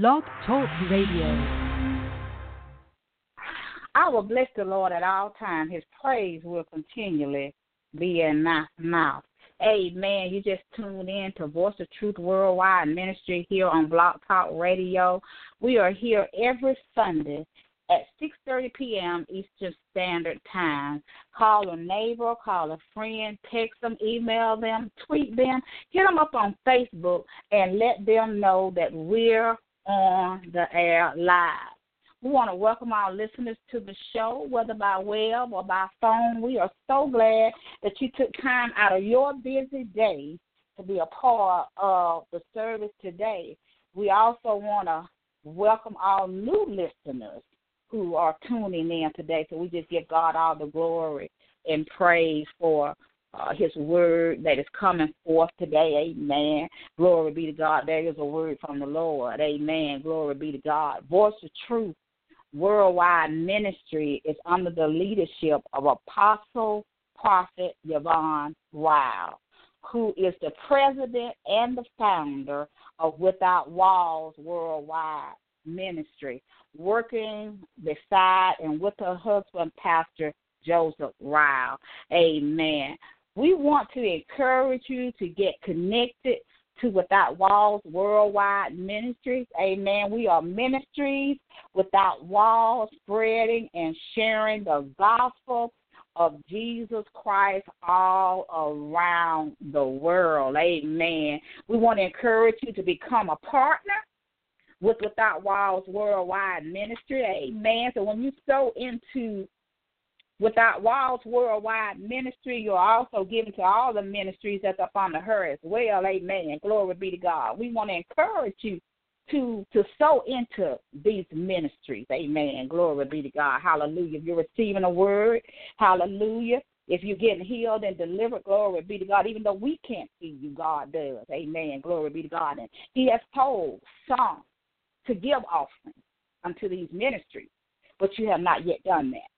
Blog Talk Radio. I will bless the Lord at all times. His praise will continually be in my mouth. Amen. You just tuned in to Voice of Truth Worldwide Ministry here on Blog Talk Radio. We are here every Sunday at 6:30 p.m. Eastern Standard Time. Call a neighbor, call a friend, text them, email them, tweet them, hit them up on Facebook, and let them know that we're on the air live. We want to welcome our listeners to the show, whether by web or by phone. We are so glad that you took time out of your busy day to be a part of the service today. We also want to welcome all new listeners who are tuning in today. So we just give God all the glory and praise for uh, his word that is coming forth today. Amen. Glory be to God. There is a word from the Lord. Amen. Glory be to God. Voice of truth worldwide ministry is under the leadership of Apostle Prophet Yvonne Rowell, who is the president and the founder of Without Walls Worldwide Ministry, working beside and with her husband, Pastor Joseph Rowell. Amen. We want to encourage you to get connected to Without Walls Worldwide Ministries. Amen. We are ministries without walls, spreading and sharing the gospel of Jesus Christ all around the world. Amen. We want to encourage you to become a partner with Without Walls Worldwide Ministry. Amen. So when you sow into Without Walls Worldwide Ministry, you're also giving to all the ministries that's up under her as well. Amen. Glory be to God. We want to encourage you to to sow into these ministries. Amen. Glory be to God. Hallelujah. If you're receiving a word, hallelujah. If you're getting healed and delivered, glory be to God. Even though we can't see you, God does. Amen. Glory be to God. And He has told some to give offerings unto these ministries, but you have not yet done that.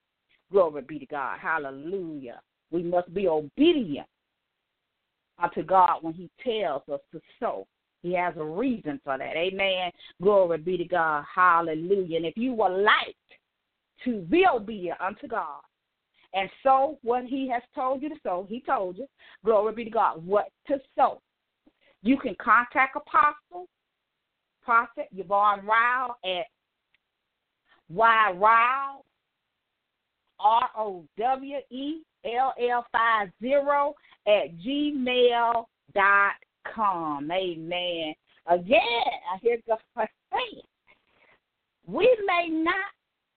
Glory be to God. Hallelujah. We must be obedient unto God when He tells us to sow. He has a reason for that. Amen. Glory be to God. Hallelujah. And if you would like to be obedient unto God and sow what He has told you to sow, He told you, glory be to God, what to sow. You can contact Apostle, Prophet Yvonne Rowell at Y Rowell R O W E L L five zero at gmail dot com. Amen. Again, I hear God saying, we may not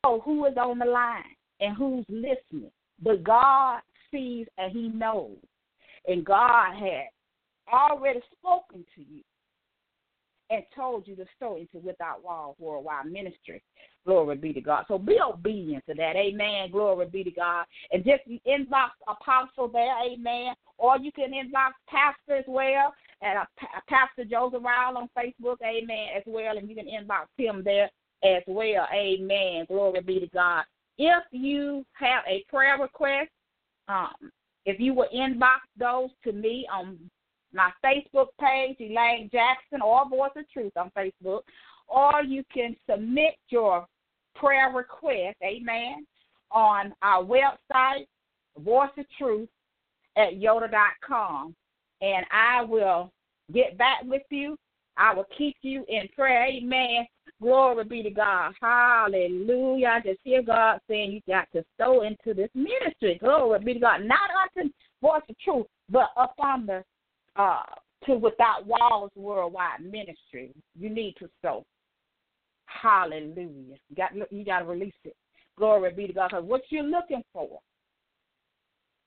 know who is on the line and who's listening, but God sees and He knows. And God has already spoken to you and told you to sow into Without Walls Worldwide Ministry. Glory be to God. So be obedient to that. Amen. Glory be to God. And just inbox Apostle there. Amen. Or you can inbox Pastor as well. And uh, Pastor Joseph Rowell on Facebook. Amen. As well. And you can inbox him there as well. Amen. Glory be to God. If you have a prayer request, um, if you will inbox those to me on my Facebook page, Elaine Jackson, or Voice of Truth on Facebook, or you can submit your prayer request, amen, on our website, Voice of Truth at yoda.com. And I will get back with you. I will keep you in prayer. Amen. Glory be to God. Hallelujah. I just hear God saying you got to sow into this ministry. Glory be to God. Not unto voice of truth, but upon the uh, to Without Walls Worldwide Ministry. You need to sow. Hallelujah. You got you got to release it. Glory be to God. Because what you're looking for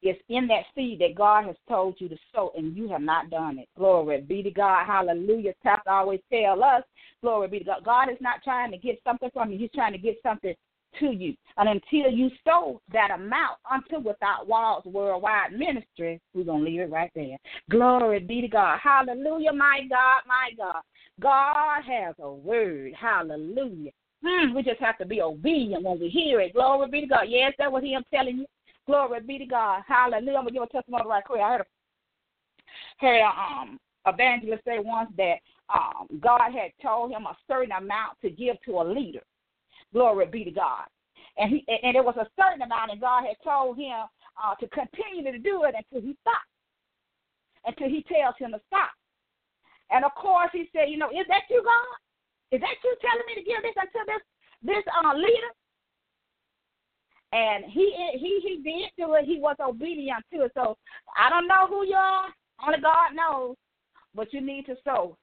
is in that seed that God has told you to sow, and you have not done it. Glory be to God. Hallelujah. Pastor always tell us, glory be to God. God is not trying to get something from you. He's trying to get something to you. And until you sow that amount unto Without Walls Worldwide Ministry, we're going to leave it right there. Glory be to God. Hallelujah, my God, my God. God has a word. Hallelujah. Hmm, we just have to be obedient when we hear it. Glory be to God. Yes, that's what he I'm telling you. Glory be to God. Hallelujah. I'm going to give a testimony right quick. I heard a, heard a um, evangelist say once that um, God had told him a certain amount to give to a leader. Glory be to God. And he and it was a certain amount, and God had told him uh, to continue to do it until he stops, until he tells him to stop. And of course, he said, you know, is that you, God? Is that you telling me to give this unto this this uh, leader? And he he he did do it. He was obedient to it. So I don't know who you are. Only God knows. But you need to sow.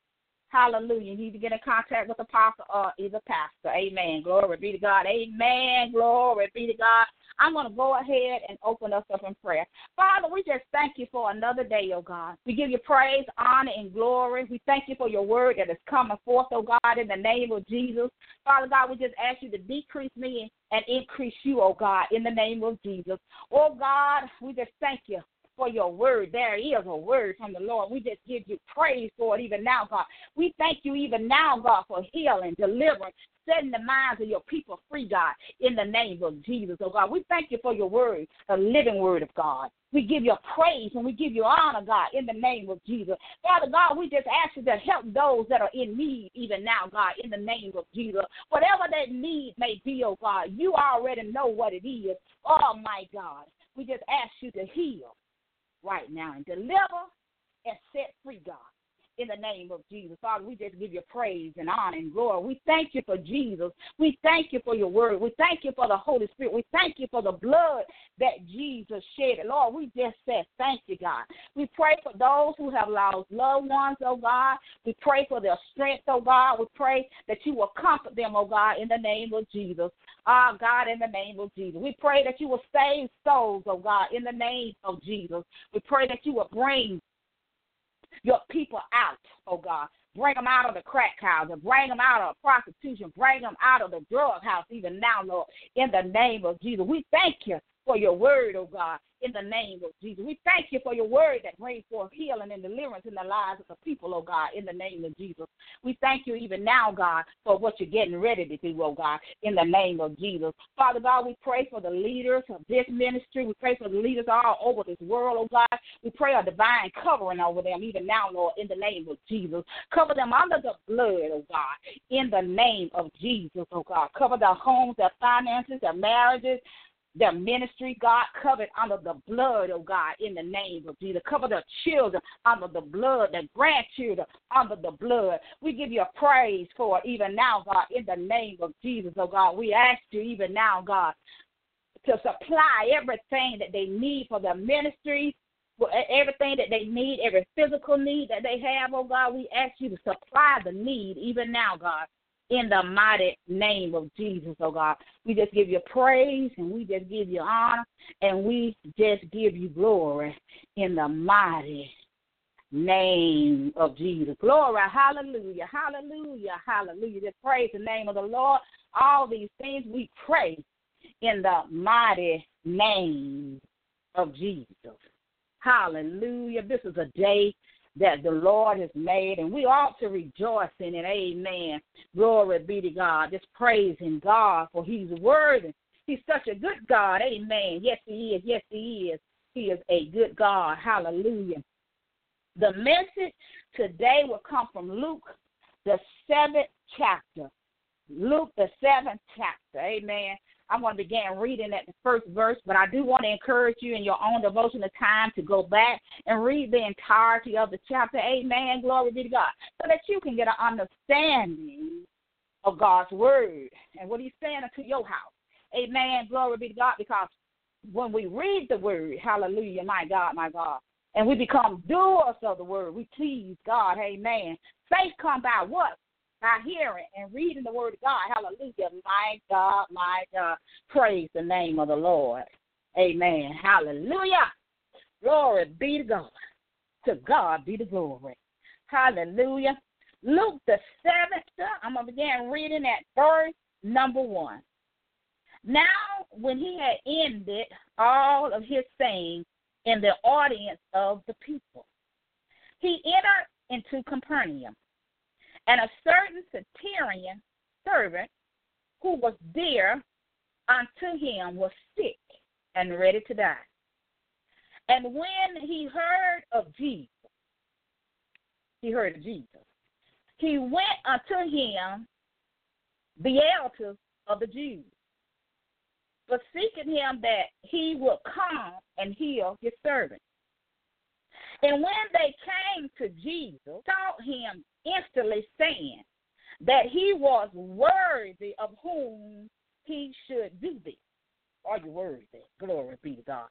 Hallelujah. You need to get in contact with the apostle uh, or either pastor. Amen. Glory be to God. Amen. Glory be to God. I'm going to go ahead and open us up in prayer. Father, we just thank you for another day, oh God. We give you praise, honor, and glory. We thank you for your word that is coming forth, oh God, in the name of Jesus. Father God, we just ask you to decrease me and increase you, oh God, in the name of Jesus. Oh God, we just thank you for your word. There is a word from the Lord. We just give you praise for it even now, God. We thank you even now, God, for healing, deliverance, setting the minds of your people free, God, in the name of Jesus, oh God. We thank you for your word, the living word of God. We give you praise and we give you honor, God, in the name of Jesus. Father God, we just ask you to help those that are in need even now, God, in the name of Jesus. Whatever that need may be, oh God, you already know what it is. Oh my God. We just ask you to heal right now and deliver and set free, God in the name of Jesus. Father, we just give you praise and honor and glory. We thank you for Jesus. We thank you for your word. We thank you for the Holy Spirit. We thank you for the blood that Jesus shed. Lord, we just said thank you, God. We pray for those who have lost loved ones, oh God. We pray for their strength, oh God. We pray that you will comfort them, oh God, in the name of Jesus. Ah, oh, God, in the name of Jesus. We pray that you will save souls, oh God, in the name of Jesus. We pray that you will bring your people out, oh God. Bring them out of the crack house and bring them out of prostitution. Bring them out of the drug house even now, Lord, in the name of Jesus. We thank you for your word, oh God, in the name of Jesus. We thank you for your word that brings forth healing and deliverance in the lives of the people, oh God, in the name of Jesus. We thank you even now, God, for what you're getting ready to do, oh God, in the name of Jesus. Father God, we pray for the leaders of this ministry. We pray for the leaders all over this world, oh God. We pray a divine covering over them even now, Lord, in the name of Jesus. Cover them under the blood, oh God, in the name of Jesus, oh God. Cover their homes, their finances, their marriages, their ministry, God, covered under the blood, oh God, in the name of Jesus. Cover the children under the blood, the grandchildren under the blood. We give you a praise for it even now, God, in the name of Jesus, oh God. We ask you even now, God, to supply everything that they need for their ministry, for everything that they need, every physical need that they have, oh God. We ask you to supply the need even now, God in the mighty name of Jesus, oh God. We just give you praise and we just give you honor and we just give you glory in the mighty name of Jesus. Glory, hallelujah, hallelujah, hallelujah. Just praise the name of the Lord. All these things we pray in the mighty name of Jesus. Hallelujah. This is a day that the Lord has made, and we ought to rejoice in it. Amen. Glory be to God. Just praising God for He's worthy. He's such a good God. Amen. Yes, He is. Yes, He is. He is a good God. Hallelujah. The message today will come from Luke, the seventh chapter. Luke, the seventh chapter. Amen. I'm going to begin reading at the first verse, but I do want to encourage you in your own devotional time to go back and read the entirety of the chapter. Amen. Glory be to God. So that you can get an understanding of God's word and what He's saying unto your house. Amen. Glory be to God. Because when we read the word, hallelujah, my God, my God, and we become doers of the word, we please God. Amen. Faith come by what? By hearing and reading the word of God. Hallelujah. My God, my God. Praise the name of the Lord. Amen. Hallelujah. Glory be to God. To God be the glory. Hallelujah. Luke the seventh, uh, I'm going to begin reading at verse number one. Now, when he had ended all of his saying in the audience of the people, he entered into Capernaum and a certain centurion servant who was dear unto him was sick and ready to die. And when he heard of Jesus, he heard of Jesus, he went unto him the elders of the Jews, beseeching him that he would come and heal his servant. And when they came to Jesus, taught him instantly, saying that he was worthy of whom he should do this. Are you worthy? Glory be to God.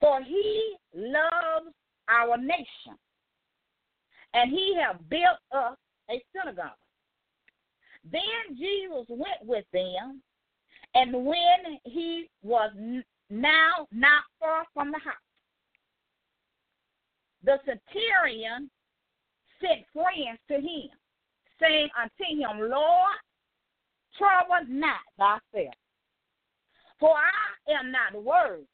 For he loves our nation, and he have built us a synagogue. Then Jesus went with them, and when he was now not far from the house, the centurion sent friends to him, saying unto him, Lord, trouble not thyself, for I am not worthy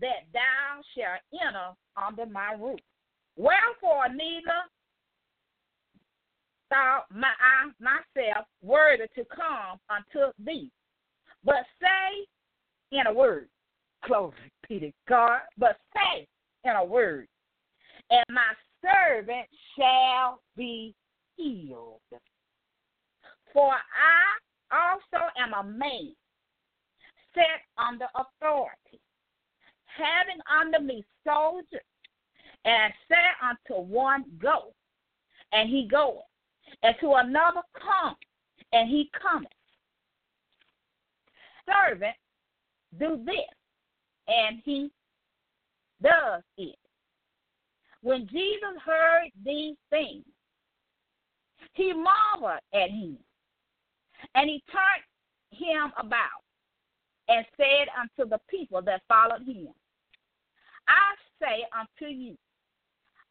that thou shalt enter under my roof. Wherefore neither thou my I myself worthy to come unto thee, but say in a word, glory be to God, but say in a word, and my servant shall be healed. For I also am a man set under authority, having under me soldiers, and said unto one, Go, and he goeth, and to another, Come, and he cometh. Servant, do this, and he does it. When Jesus heard these things, he marveled at him, and he turned him about and said unto the people that followed him, I say unto you,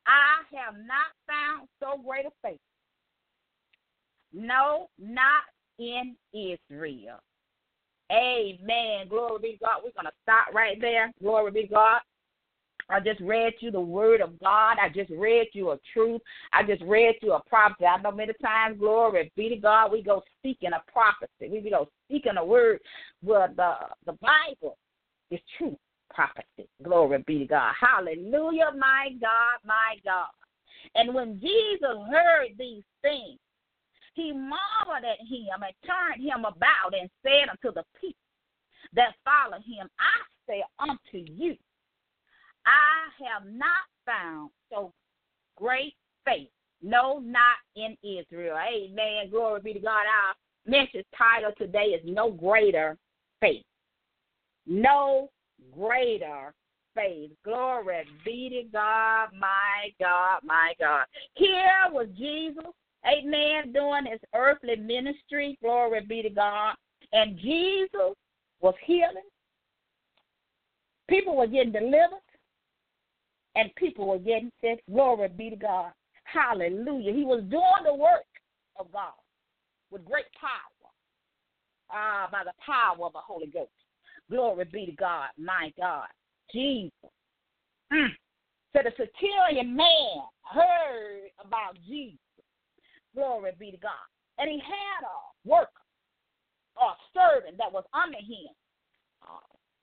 I have not found so great a faith. No, not in Israel. Amen. Glory be God. We're going to stop right there. Glory be God. I just read you the word of God. I just read you a truth. I just read you a prophecy. I know many times, glory be to God, we go seeking a prophecy. We go seeking a word. Well, the, the Bible is true prophecy. Glory be to God. Hallelujah, my God, my God. And when Jesus heard these things, he marveled at him and turned him about and said unto the people that followed him, I say unto you, I have not found so great faith. No, not in Israel. Amen. Glory be to God. Our message title today is No Greater Faith. No greater faith. Glory be to God, my God, my God. Here was Jesus, amen, doing his earthly ministry. Glory be to God. And Jesus was healing. People were getting delivered and people were getting set. Glory be to God. Hallelujah. He was doing the work of God with great power. Ah, by the power of the Holy Ghost. Glory be to God, my God. Jesus. Mm. So the centurion man heard about Jesus. Glory be to God. And he had a worker or a servant that was under him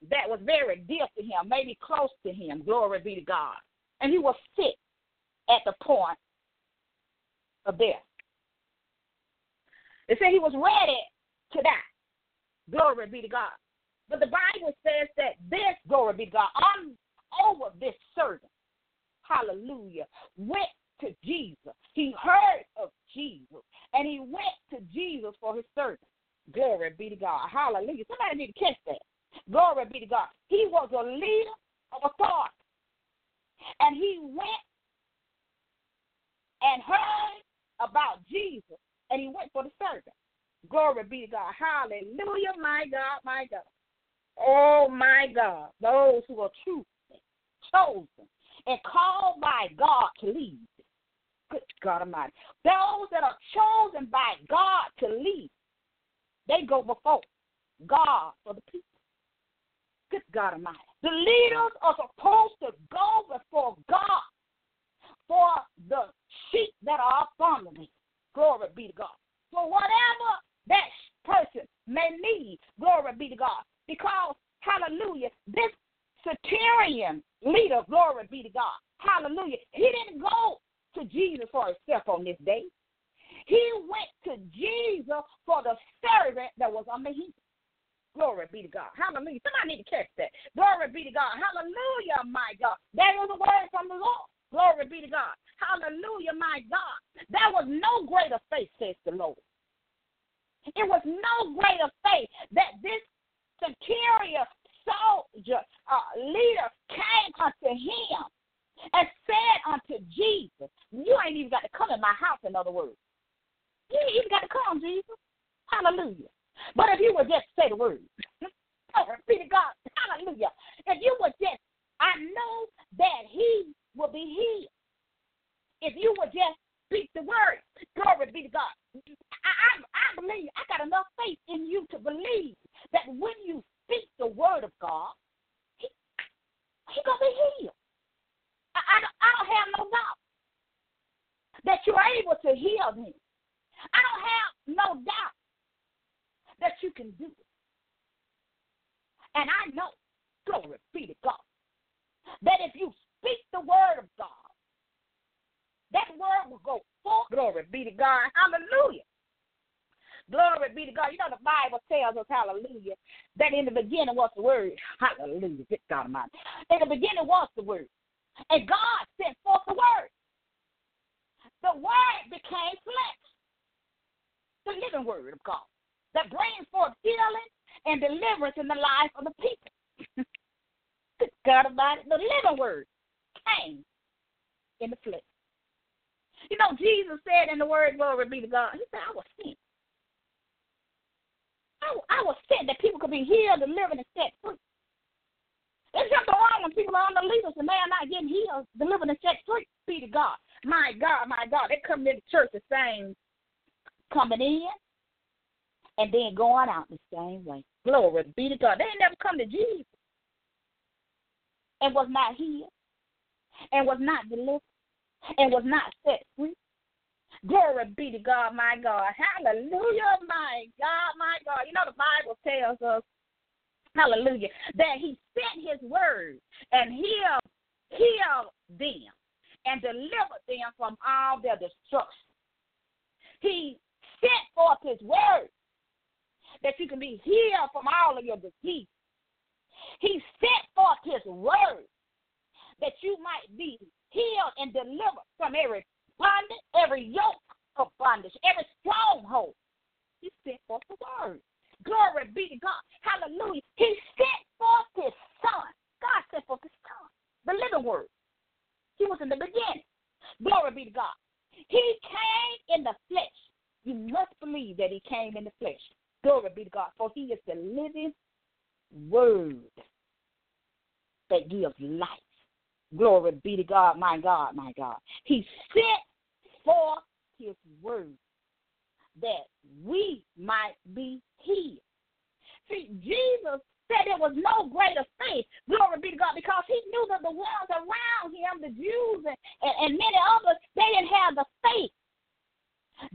that was very dear to him, maybe close to him. Glory be to God. And he was sick at the point of death. They said he was ready to die. Glory be to God. But the Bible says that this, glory be to God, on over this servant, hallelujah, went to Jesus. He heard of Jesus, and he went to Jesus for his servant. Glory be to God. Hallelujah. Somebody need to catch that. Glory be to God. He was a leader of a thought. And he went and heard about Jesus, and he went for the servant. Glory be to God. Hallelujah, my God, my God. Oh, my God. Those who are truly chosen and called by God to lead. Good God Almighty. Those that are chosen by God to lead, they go before God for the people. Good God Almighty. The leaders are supposed to go before God for the sheep that are following me. Glory be to God. For whatever that person may need, glory be to God. Because, hallelujah, this centurion leader, glory be to God, hallelujah, he didn't go to Jesus for himself on this day. He went to Jesus for the servant that was under him. Glory be to God. Hallelujah. Somebody need to catch that. Glory be to God. Hallelujah, my God. That was a word from the Lord. Glory be to God. Hallelujah, my God. There was no greater faith, says the Lord. It was no greater faith that this superior soldier, uh, leader came unto him and said unto Jesus, You ain't even got to come in my house, in other words. You ain't even got to come, Jesus. Hallelujah. But if you would just say the word, oh, be to God, hallelujah. If you would just, I know that he will be healed. If you would just speak the word, glory be to God. I, I, I believe, I got enough faith in you to believe that when you speak the word of God, he, he going to be healed. I, I, I don't have no doubt that you're able to heal him. I don't have no doubt that you can do it. And I know, glory be to God, that if you speak the word of God, that word will go forth. Glory be to God. Hallelujah. Glory be to God. You know, the Bible tells us, hallelujah, that in the beginning was the word. Hallelujah. Good God Almighty. In the beginning was the word. And God sent forth the word. The word became flesh. The living word of God that brings forth healing and deliverance in the life of the people. God about it. The living word came in the flesh. You know, Jesus said in the word, glory be to God, He said, I was sent. I, I was sent that people could be healed, delivered, and set free. There's something wrong when people are leaders and they're not getting healed, delivered, and set free. Be to God. My God, my God. They come to the church the same coming in and then going out the same way. Glory be to God. They ain't never come to Jesus and was not healed and was not delivered and was not set free. Glory be to God, my God. Hallelujah, my God, my God. You know, the Bible tells us, hallelujah, that He sent His word and healed, healed them and delivered them from all their destruction. He sent forth His word that you can be healed from all of your disease. He sent forth his word that you might be healed and delivered from every bondage, every yoke of bondage, every stronghold. He sent forth the word. Glory be to God. Hallelujah. He sent forth his son. God sent forth his son, the living word. He was in the beginning. Glory be to God. He came in the flesh. You must believe that he came in the flesh. Glory be to God. For he is the living word that gives life. Glory be to God, my God, my God. He sent forth his word that we might be healed. See, Jesus said there was no greater faith, glory be to God, because he knew that the ones around him, the Jews and, and, and many others, they didn't have the faith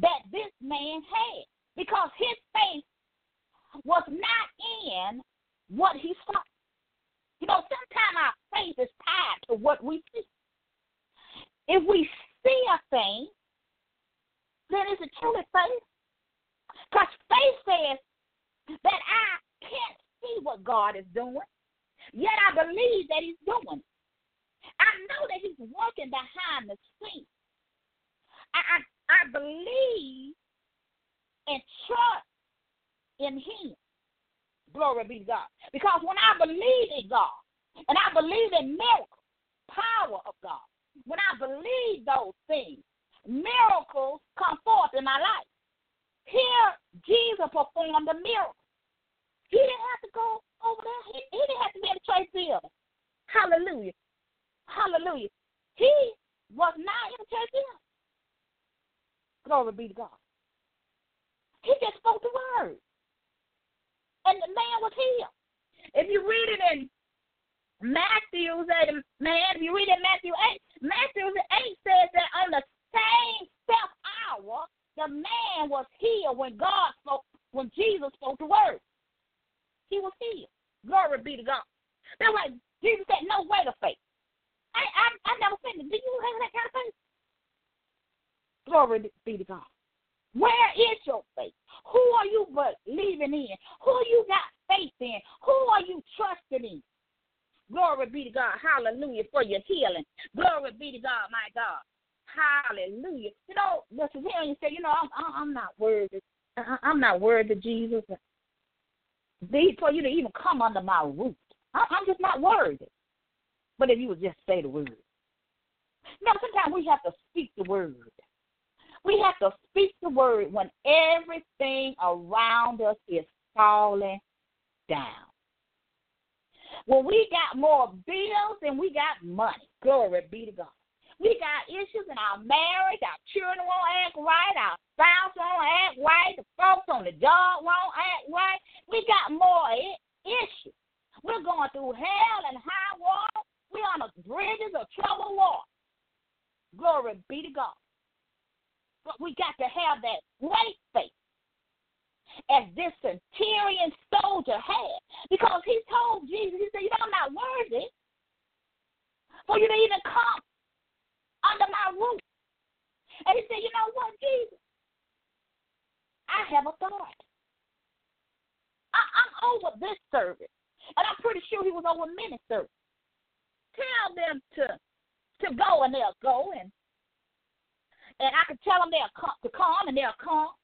that this man had. Because his faith was not in what he saw. You know, sometimes our faith is tied to what we see. If we see a thing, then is it truly faith? Because faith says that I can't see what God is doing, yet I believe that He's doing it. I know that He's working behind the scenes. I, I, I believe and trust in Him. Glory be to God. Because when I believe in God, and I believe in miracle, power of God, when I believe those things, miracles come forth in my life. Here, Jesus performed a miracle. He didn't have to go over there. He, he didn't have to be in the church building. Hallelujah. Hallelujah. He was not in the church building. Glory be to God. He just spoke the word. And the man was healed. If you read it in Matthew, man, if you read it in Matthew 8, Matthew 8 says that on the same step hour, the man was healed when God spoke, when Jesus spoke the word. He was healed. Glory be to God. That's like, Jesus said, no way to faith. I, I, I never said, do you have that kind of faith? Glory be to God. Where is your faith? Who are you believing in? Who you got faith in? Who are you trusting in? Glory be to God. Hallelujah for your healing. Glory be to God, my God. Hallelujah. You know, and you say, you know, I'm, I'm not worthy. I'm not worthy, Jesus. For you to even come under my roof, I'm just not worthy. But if you would just say the word. Now, sometimes we have to speak the word. We have to speak the word when everything around us is falling down. When we got more bills than we got money, glory be to God. We got issues in our marriage, our children won't act right, our spouse won't act right, the folks on the job won't act right. We got more issues. We're going through hell and high water. We're on the bridges of trouble water. Glory be to God. But we got to have that great faith as this centurion soldier had. Because he told Jesus, he said, You know, I'm not worthy for you to even come under my roof. And he said, You know what, Jesus? I have authority. I, I'm over this service. And I'm pretty sure he was over many services. Tell them to to go and they'll go and and I can tell them they'll come to come and they'll come.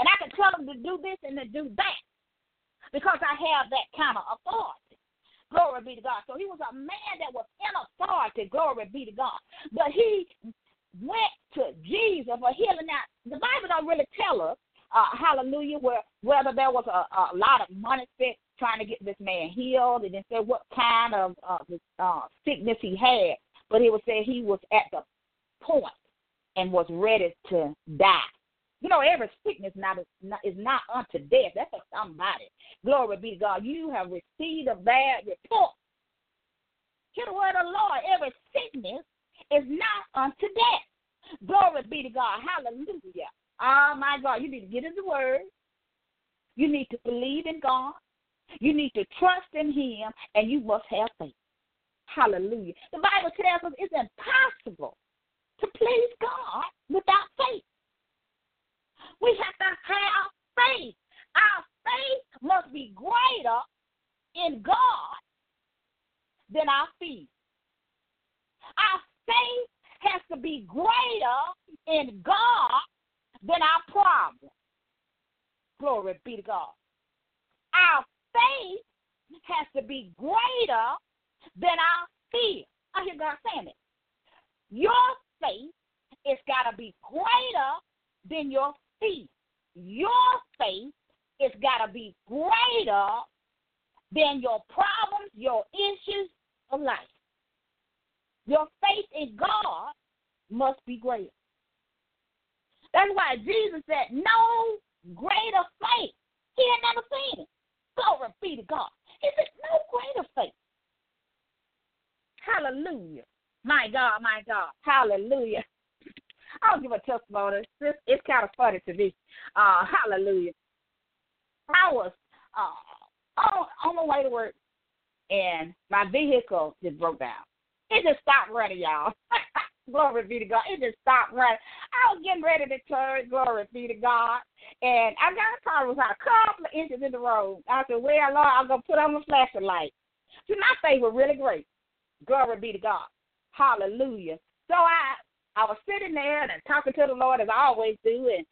And I can tell them to do this and to do that. Because I have that kind of authority. Glory be to God. So he was a man that was in authority. Glory be to God. But he went to Jesus for healing. Now, the Bible don't really tell us, uh, hallelujah, where whether there was a, a lot of money spent trying to get this man healed. It didn't say what kind of uh, uh, sickness he had, but it would say he was at the point and was ready to die. You know, every sickness not is, not is not unto death. That's for somebody. Glory be to God. You have received a bad report. Hear the word of the Lord. Every sickness is not unto death. Glory be to God. Hallelujah. Oh my God. You need to get in the word. You need to believe in God. You need to trust in Him, and you must have faith. Hallelujah. The Bible tells us it's impossible to please God without faith. We have to have faith. Our faith must be greater in God than our feet. Our faith has to be greater in God than our problem. Glory be to God. Our faith has to be greater than our fear. I hear God saying it. Your faith it's got to be greater than your fear. Your faith it's got to be greater than your problems, your issues of life. Your faith in God must be greater. That's why Jesus said, No greater faith. He had never seen it. Glory be to God. He said, No greater faith. Hallelujah. My God, my God. Hallelujah. I'll give a testimony. It's, it's kind of funny to me. Uh, hallelujah. I was uh, on, on the way to work, and my vehicle just broke down. It just stopped running, y'all. glory be to God. It just stopped running. I was getting ready to turn. Glory be to God. And I got a car was a couple of inches in the road. I said, Well, Lord, I'm going to put on my flashing light. See, my faith was really great. Glory be to God. Hallelujah. So I I was sitting there and talking to the Lord as I always do, and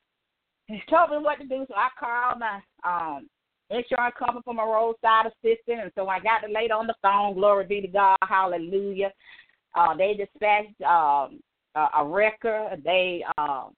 he told me what to do. So I called my um insurance company for my roadside assistant, and so I got the lady on the phone. Glory be to God. Hallelujah. Uh, they dispatched um, a, a wrecker. They uh,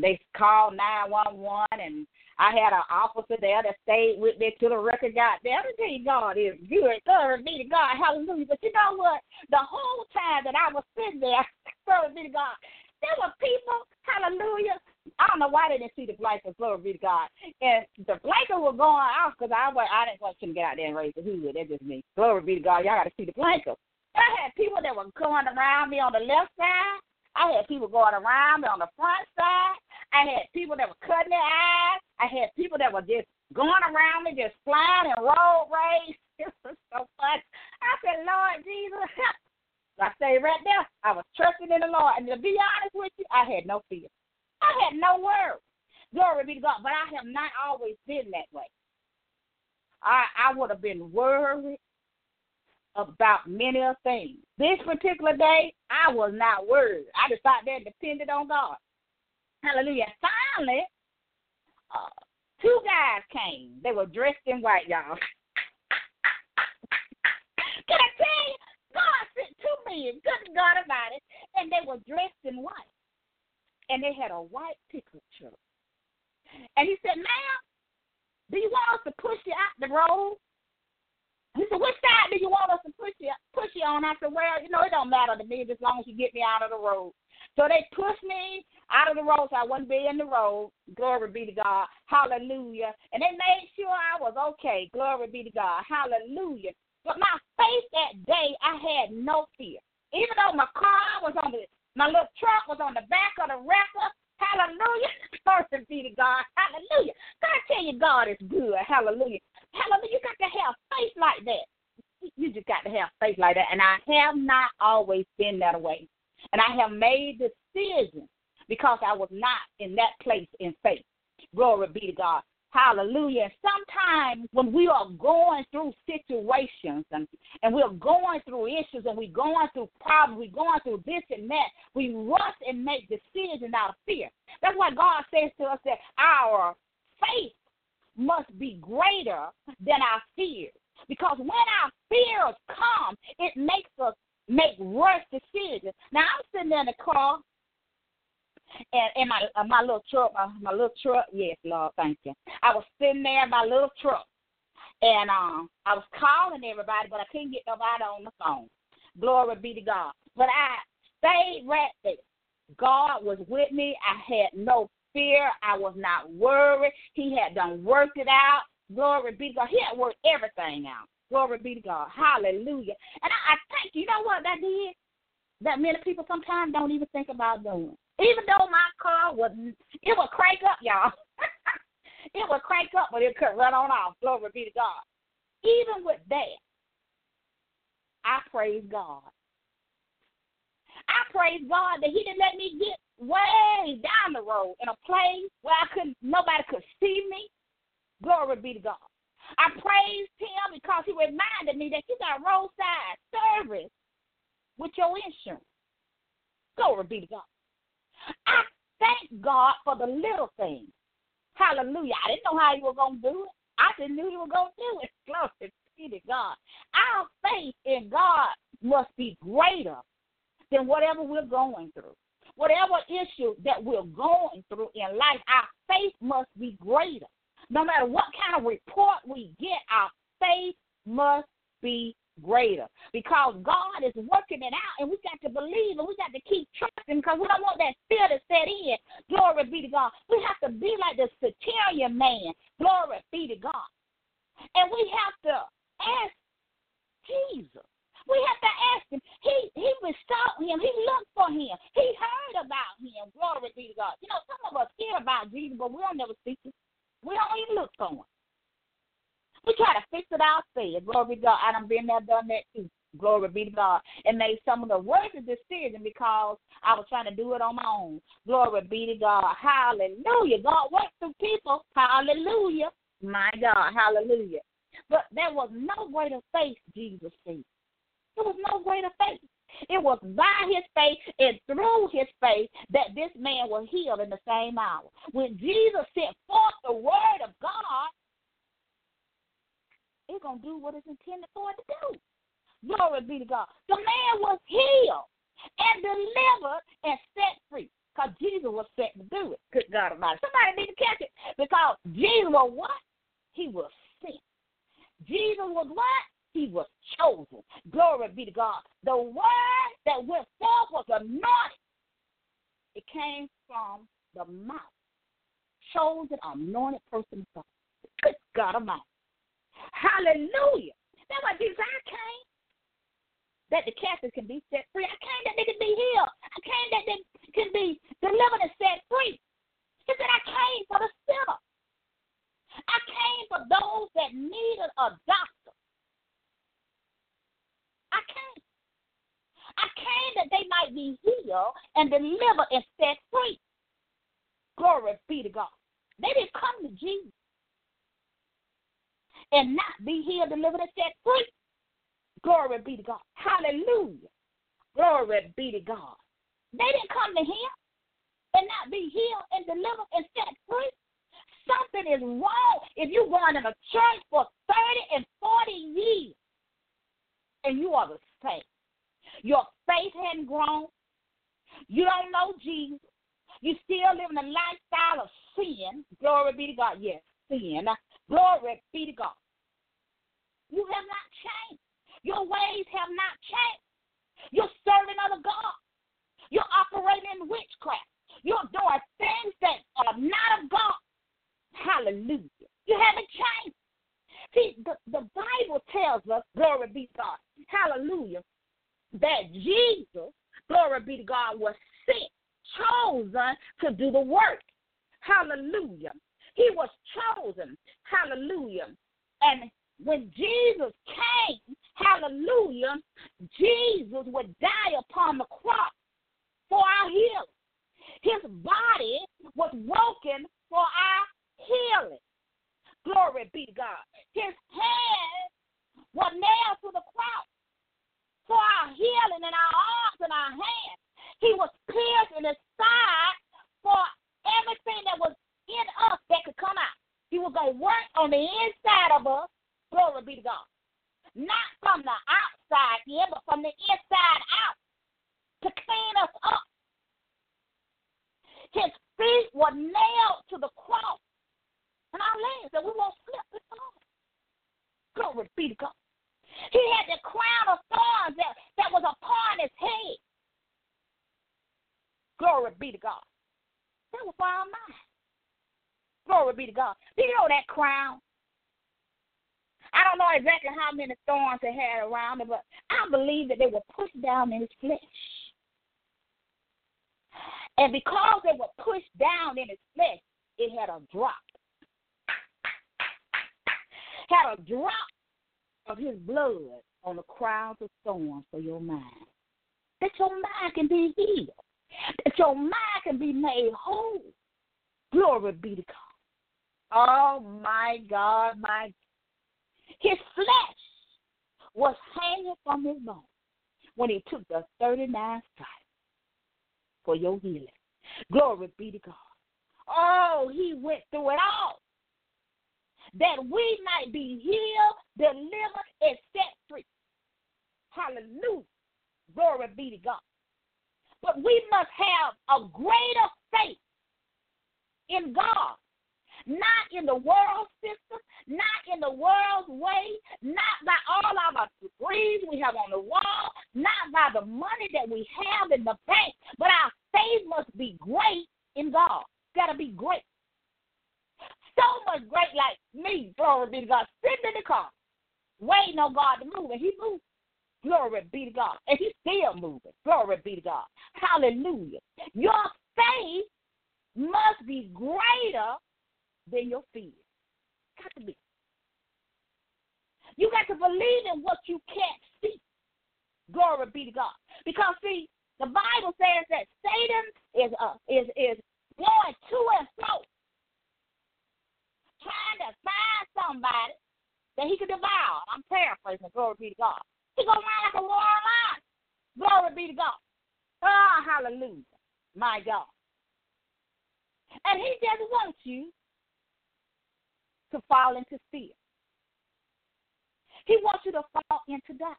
they called nine one one, and I had an officer there that stayed with me till the record got there. I tell you, God is good. Glory be to God. Hallelujah. But you know what? The whole time that I was sitting there, glory be to God, there were people, hallelujah. I don't know why they didn't see the blankets, glory be to God. And the blankets was going off because I, I didn't want them to get out there and raise the hood. That's just me. Glory be to God. Y'all got to see the blankets. I had people that were going around me on the left side. I had people going around me on the front side. I had people that were cutting their eyes. I had people that were just going around me, just flying and road race. It was so fun. I said, Lord Jesus, I stayed right there. I was trusting in the Lord. And to be honest with you, I had no fear. I had no worry. Glory be to God. But I have not always been that way. I I would have been worried about many things. This particular day, I was not worried. I just there and depended on God. Hallelujah. Finally, uh, two guys came. They were dressed in white, y'all. Can I tell you? God sent two men, good God about it, and they were dressed in white. And they had a white pickup truck. And he said, Ma'am, do you want us to push you out the road? He said, Which side do you want us to push you push you on? I said, Well, you know, it don't matter to me as long as you get me out of the road. So they pushed me out of the road so I wouldn't be in the road. Glory be to God. Hallelujah. And they made sure I was okay. Glory be to God. Hallelujah. But my faith that day, I had no fear. Even though my car was on the, my little truck was on the back of the wrecker. Hallelujah. Glory be to God. Hallelujah. Can I tell you, God is good. Hallelujah. Hallelujah. You got to have faith like that. You just got to have faith like that. And I have not always been that way. And I have made decisions because I was not in that place in faith. Glory be to God. Hallelujah. Sometimes when we are going through situations and, and we're going through issues and we're going through problems, we're going through this and that, we rush and make decisions out of fear. That's why God says to us that our faith must be greater than our fears. Because when our fears come, it makes us make worse decisions. Now I'm sitting there in the car and in my uh, my little truck, my, my little truck. Yes, Lord, thank you. I was sitting there in my little truck, and um, I was calling everybody, but I couldn't get nobody on the phone. Glory be to God. But I stayed right there. God was with me. I had no fear. I was not worried. He had done worked it out. Glory be to God. He had worked everything out. Glory be to God. Hallelujah. And I, I think, you know what that did? That many people sometimes don't even think about doing. Even though my car was, it would crank up, y'all. it would crank up, but it could run on off. Glory be to God. Even with that, I praise God. I praise God that He didn't let me get way down the road in a place where I couldn't, nobody could see me. Glory be to God. I praised him because he reminded me that you got roadside service with your insurance. Glory be to God. I thank God for the little things. Hallelujah. I didn't know how he was going to do it. I just knew he was going to do it. Glory be to God. Our faith in God must be greater than whatever we're going through. Whatever issue that we're going through in life, our faith must be greater. No matter what kind of report we get, our faith must be greater because God is working it out and we got to believe and we got to keep trusting because we don't want that fear to set in. Glory be to God. We have to be like the centurion man. Glory be to God. And we have to ask Jesus. We have to ask him. He he sought him. He looked for him. He heard about him. Glory be to God. You know, some of us hear about Jesus, but we don't never see him. We don't even look for him. We try to fix it ourselves. Glory be to God. And I done been there, done that too. Glory be to God. And made some of the worst decisions because I was trying to do it on my own. Glory be to God. Hallelujah. God works through people. Hallelujah. My God. Hallelujah. But there was no greater faith, Jesus said. There was no greater faith. It was by his faith and through his faith that this man was healed in the same hour. When Jesus sent forth the word of God, it's going to do what it's intended for it to do. Glory be to God. The man was healed and delivered and set free because Jesus was set to do it. Good God Almighty. Somebody need to catch it because Jesus was what? He was sent. Jesus was what? He was chosen. Glory be to God. The word that went forth was anointed. It came from the mouth. Chosen, anointed person of God. Good God. Hallelujah. That's why Jesus came. That the captives can be set free. I came that they can be healed. I came that they can be delivered and set free. He said, I came for the sinner. I came for those that needed a doctor. I came. I came that they might be healed and delivered and set free. Glory be to God. They didn't come to Jesus and not be healed, delivered, and set free. Glory be to God. Hallelujah. Glory be to God. They didn't come to him and not be healed and delivered and set free. Something is wrong if you're going in a church for 30 and 40 years and you are the same. Your faith hadn't grown. You don't know Jesus. You still living a lifestyle of sin. Glory be to God. Yes, sin. Glory be to God. You have not changed. Your ways have not changed. You're serving other gods. You're operating in witchcraft. You're doing things that are not of God. Hallelujah. You haven't changed. See, the, the Bible tells us, glory be to God, hallelujah, that Jesus, glory be to God, was sent, chosen to do the work. Hallelujah. He was chosen. Hallelujah. And when Jesus came, hallelujah, Jesus would die upon the cross for our healing. His body was broken for our healing. Glory be to God. His hands were nailed to the cross for our healing and our arms and our hands. He was pierced in his side for everything that was in us that could come out. He was going to work on the inside of us Glory be to God. Not from the outside in, but from the inside out to clean us up. His feet were nailed to the cross. And our legs that we won't slip and fall. Glory be to God. He had the crown of thorns that, that was upon his head. Glory be to God. That was for our mind. Glory be to God. Do you know that crown? I don't know exactly how many thorns they had around it, but I believe that they were pushed down in his flesh. And because they were pushed down in his flesh, it had a drop. Had a drop of his blood on the crowns of thorns for your mind. That your mind can be healed. That your mind can be made whole. Glory be to God. Oh my God, my his flesh was hanging from his bones when he took the 39 stripes for your healing. Glory be to God. Oh, he went through it all that we might be healed, delivered, and set free. Hallelujah. Glory be to God. But we must have a greater faith in God not in the world system, not in the world's way, not by all of our degrees we have on the wall, not by the money that we have in the bank, but our faith must be great in God. It's got to be great. So much great like me, glory be to God, sitting in the car, waiting on God to move, and He moved. Glory be to God. And He's still moving. Glory be to God. Hallelujah. Your faith must be greater than your fear. Got to be. You got to believe in what you can't see. Glory be to God. Because see, the Bible says that Satan is uh, is is going to and fro, trying to find somebody that he can devour. I'm paraphrasing. Glory be to God. He going around like a roaring lion. Glory be to God. Oh, hallelujah, my God. And he just wants you to fall into fear. He wants you to fall into doubt.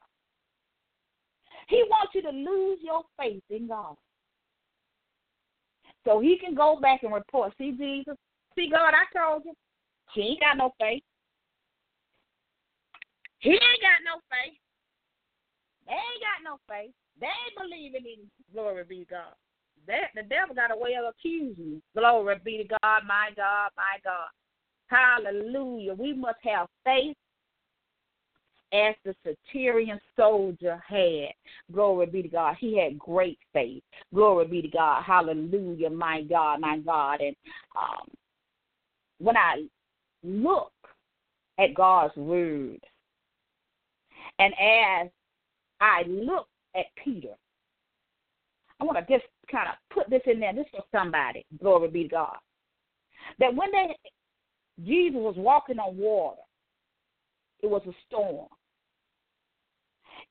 He wants you to lose your faith in God. So he can go back and report, see Jesus, see God, I told you. He ain't got no faith. He ain't got no faith. They ain't got no faith. They ain't believing in glory be to God. That the devil got a way of accusing. Glory be to God, my God, my God. Hallelujah. We must have faith as the Centurion soldier had. Glory be to God. He had great faith. Glory be to God. Hallelujah. My God, my God. And um, when I look at God's word, and as I look at Peter, I want to just kind of put this in there. This for somebody. Glory be to God. that when they Jesus was walking on water, it was a storm.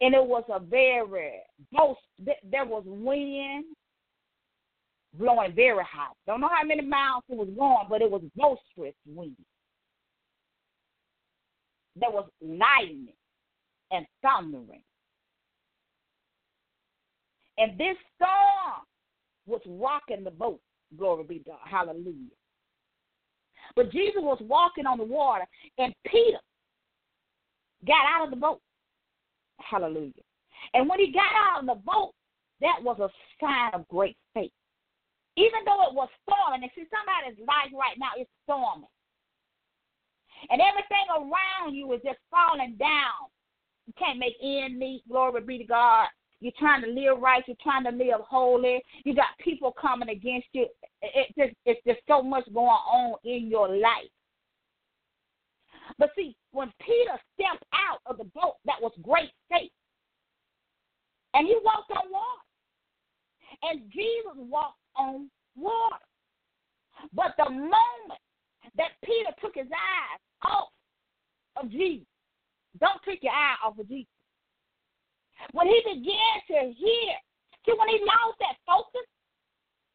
And it was a very boast there was wind blowing very high. Don't know how many miles it was going, but it was boisterous wind. There was lightning and thundering. And this storm was rocking the boat. Glory be to God. Hallelujah. But Jesus was walking on the water, and Peter got out of the boat. Hallelujah. And when he got out of the boat, that was a sign of great faith. Even though it was storming, and see, somebody's life right now is storming. And everything around you is just falling down. You can't make end meet. Glory be to God. You're trying to live right. You're trying to live holy. You got people coming against you. It just, it's just so much going on in your life. But see, when Peter stepped out of the boat, that was great faith. And he walked on water. And Jesus walked on water. But the moment that Peter took his eyes off of Jesus, don't take your eye off of Jesus. When he began to hear, see, when he lost that focus,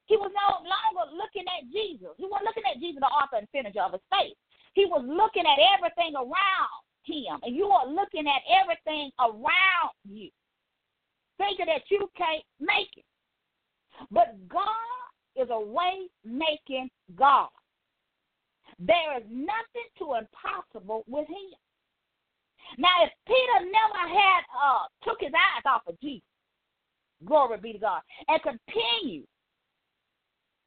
he was no longer looking at Jesus. He wasn't looking at Jesus, the author and finisher of his faith. He was looking at everything around him, and you are looking at everything around you, thinking that you can't make it. But God is a way making God. There is nothing too impossible with him. Now, if Peter never had uh, took his eyes off of Jesus, glory be to God, and continued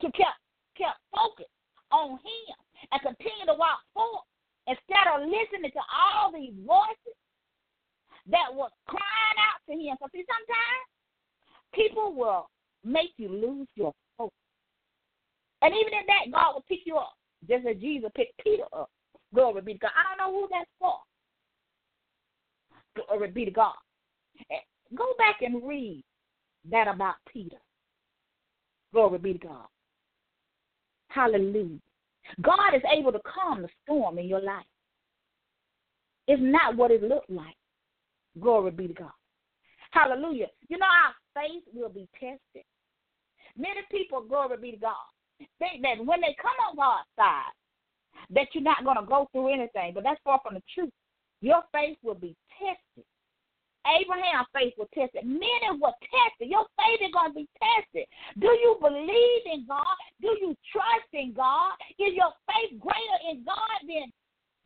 to kept kept focused on him and continue to walk forward instead of listening to all these voices that were crying out to him. Because see, sometimes people will make you lose your focus. And even in that, God will pick you up, just as Jesus picked Peter up. Glory be to God. I don't know who that's for. Glory be to God. Go back and read that about Peter. Glory be to God. Hallelujah. God is able to calm the storm in your life. It's not what it looked like. Glory be to God. Hallelujah. You know, our faith will be tested. Many people, glory be to God, think that when they come on God's side, that you're not going to go through anything, but that's far from the truth. Your faith will be tested. Abraham's faith was tested. Many were tested. Your faith is going to be tested. Do you believe in God? Do you trust in God? Is your faith greater in God than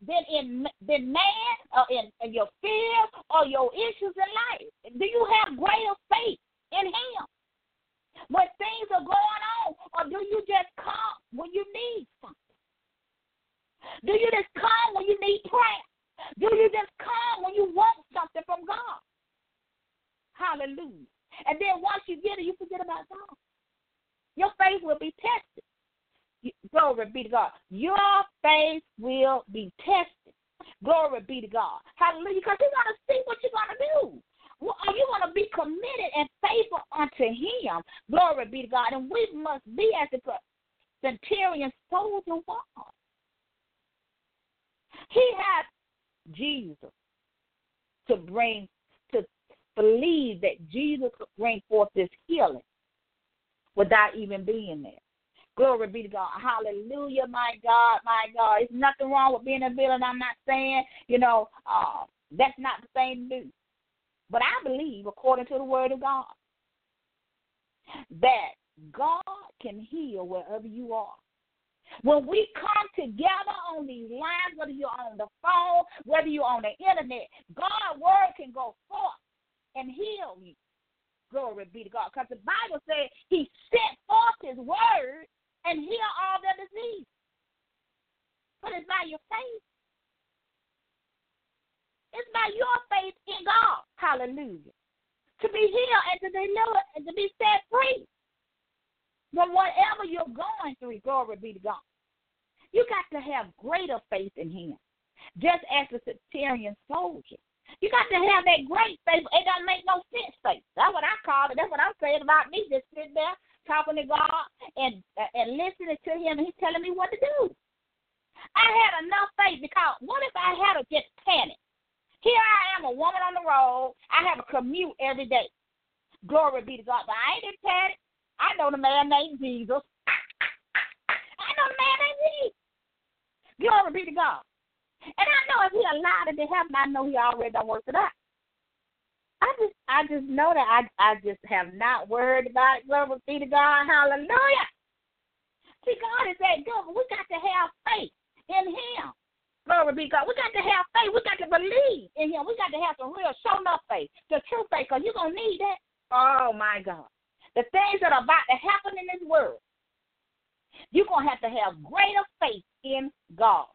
than in than man or in, in your fears or your issues in life? Do you have greater faith in Him when things are going on, or do you just come when you need something? Do you just come when you need prayer? Do you just come when you want something from God? Hallelujah. And then once you get it, you forget about God. Your faith will be tested. Glory be to God. Your faith will be tested. Glory be to God. Hallelujah. Because He's going to see what you're going to do. Well, are you going to be committed and faithful unto Him? Glory be to God. And we must be as the centurion soldier was. He had Jesus to bring, to believe that Jesus could bring forth this healing without even being there. Glory be to God. Hallelujah, my God, my God. It's nothing wrong with being a villain. I'm not saying, you know, uh, that's not the same. But I believe, according to the word of God, that God can heal wherever you are. When we come together on these lines, whether you're on the phone, whether you're on the internet, God's word can go forth and heal you. Glory be to God. Because the Bible says he sent forth his word and heal all their disease. But it's by your faith. It's by your faith in God. Hallelujah. To be healed and to be delivered and to be set free from whatever you're going through. Glory be to God. You got to have greater faith in Him, just as the centurion soldier. You got to have that great faith. It doesn't make no sense faith. That's what I call it. That's what I'm saying about me just sitting there talking to God and and listening to Him, and He's telling me what to do. I had enough faith because what if I had to just panic? Here I am, a woman on the road. I have a commute every day. Glory be to God. But I ain't in. I know the man named Jesus. I know the man named Jesus. Glory be to God. And I know if he allowed it to happen, I know he already done worked it out. I just I just know that I I just have not worried about it. Glory be to God. Hallelujah. See, God is that good, but we got to have faith in him. Glory be God. We got to have faith. We got to believe in him. We got to have some real show enough faith. The true faith, because you're gonna need that. Oh my God. The things that are about to happen in this world. You're gonna have to have greater faith in God.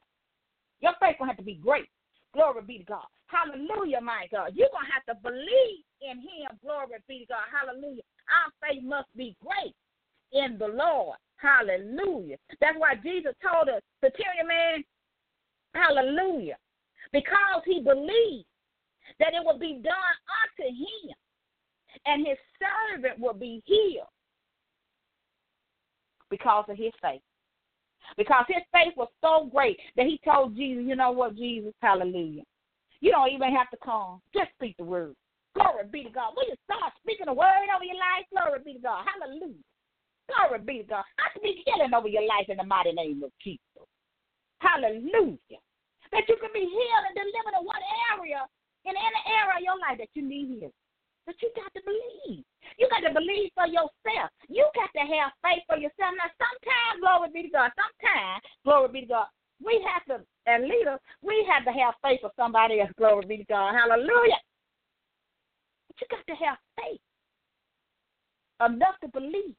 Your faith gonna have to be great. Glory be to God. Hallelujah, my God. You're going to have to believe in Him. Glory be to God. Hallelujah. Our faith must be great in the Lord. Hallelujah. That's why Jesus told us, Superior man, hallelujah, because he believed that it would be done unto him and his servant will be healed because of his faith. Because his faith was so great that he told Jesus, you know what, Jesus, hallelujah. You don't even have to come. Just speak the word. Glory be to God. Will you start speaking the word over your life? Glory be to God. Hallelujah. Glory be to God. I speak healing over your life in the mighty name of Jesus. Hallelujah. That you can be healed and delivered in what area, in any area of your life that you need healing. But you got to believe. You got to believe for yourself. You got to have faith for yourself. Now, sometimes, glory be to God, sometimes, glory be to God, we have to, as leaders, we have to have faith for somebody else. Glory be to God. Hallelujah. But you got to have faith enough to believe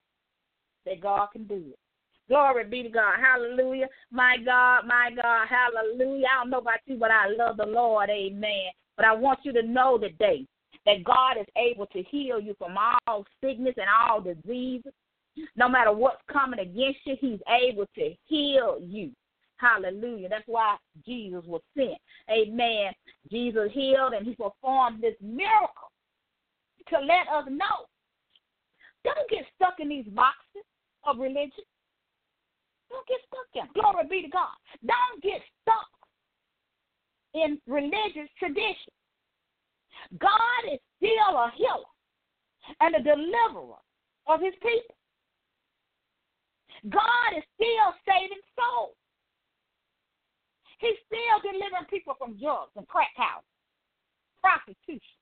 that God can do it. Glory be to God. Hallelujah. My God, my God. Hallelujah. I don't know about you, but I love the Lord. Amen. But I want you to know today that God is able to heal you from all sickness and all diseases. No matter what's coming against you, He's able to heal you. Hallelujah. That's why Jesus was sent. Amen. Jesus healed and he performed this miracle to let us know. Don't get stuck in these boxes of religion. Don't get stuck in. Glory be to God. Don't get stuck in religious tradition. God is still a healer and a deliverer of his people. God is still saving souls. He's still delivering people from drugs and crack houses, prostitution.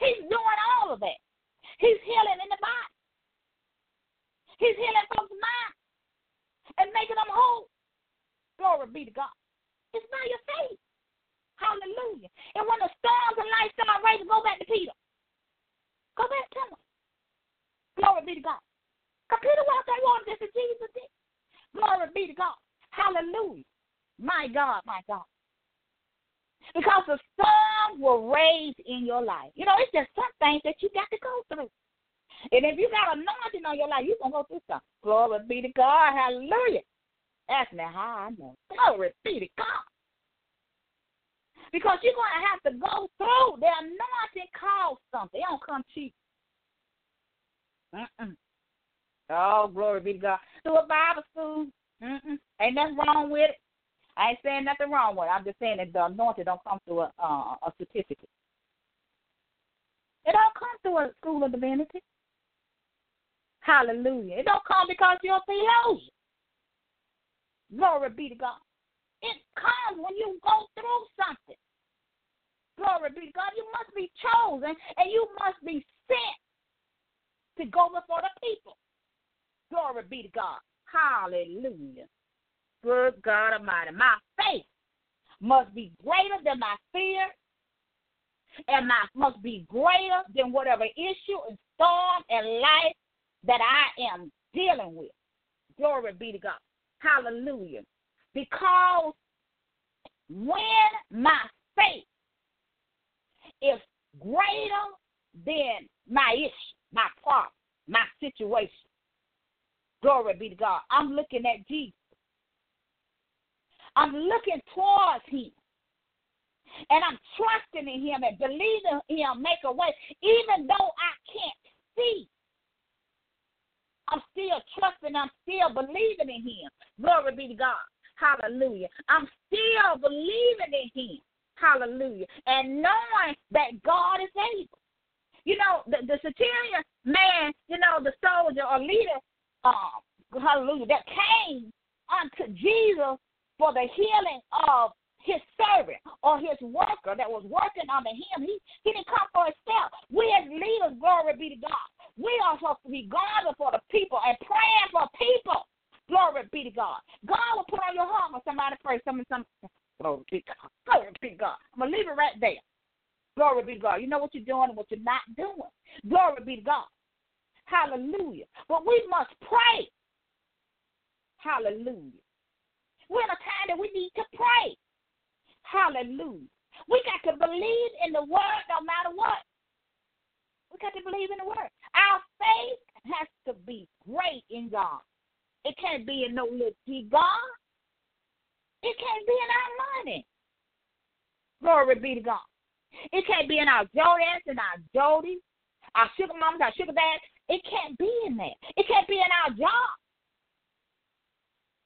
He's doing all of that. He's healing in the body. He's healing folks' minds and making them whole. Glory be to God. It's by your faith. Hallelujah. And when the storms of life start raging, go back to Peter. Go back to him. Glory be to God. Because Peter walked on water just as Jesus did. Glory be to God. Hallelujah. My God, my God. Because the storm will rage in your life. You know, it's just some things that you got to go through. And if you got anointing on your life, you're going to go through something. Glory be to God. Hallelujah. Ask me how I know. Glory be to God. Because you're going to have to go through. The anointing costs something. It don't come cheap. Mm-mm. Oh, glory be to God. Do a Bible school. Mm-mm. Ain't nothing wrong with it. I ain't saying nothing wrong with it. I'm just saying that the anointing don't come through a, uh, a certificate. It don't come through a school of divinity. Hallelujah. It don't come because you're a theologian. Glory be to God. It comes when you go through something. Glory be to God. You must be chosen and you must be sent to go before the people. Glory be to God. Hallelujah. Good God Almighty. My faith must be greater than my fear, and my must be greater than whatever issue and storm and life that I am dealing with. Glory be to God. Hallelujah. Because when my faith is greater than my issue, my problem, my situation, glory be to God, I'm looking at Jesus. I'm looking towards him. And I'm trusting in him and believing him make a way, even though I can't see I'm still trusting. I'm still believing in Him. Glory be to God. Hallelujah. I'm still believing in Him. Hallelujah. And knowing that God is able. You know, the, the man, you know, the soldier or leader, um, hallelujah, that came unto Jesus for the healing of his servant or his worker that was working under him. He, he didn't come for himself. We as leaders, glory be to God. We are supposed to be guarding for the people and praying for people. Glory be to God. God will put on your heart when somebody prays. Some, some, glory be to God. Glory be God. I'm going to leave it right there. Glory be to God. You know what you're doing and what you're not doing. Glory be to God. Hallelujah. But we must pray. Hallelujah. We're in a time that we need to pray. Hallelujah. We got to believe in the word no matter what. We got to believe in the word. Our faith has to be great in God. It can't be in no little G God. It can't be in our money. Glory be to God. It can't be in our Jordans and our Jodies, our sugar mamas, our sugar dads. It can't be in that. It can't be in our job.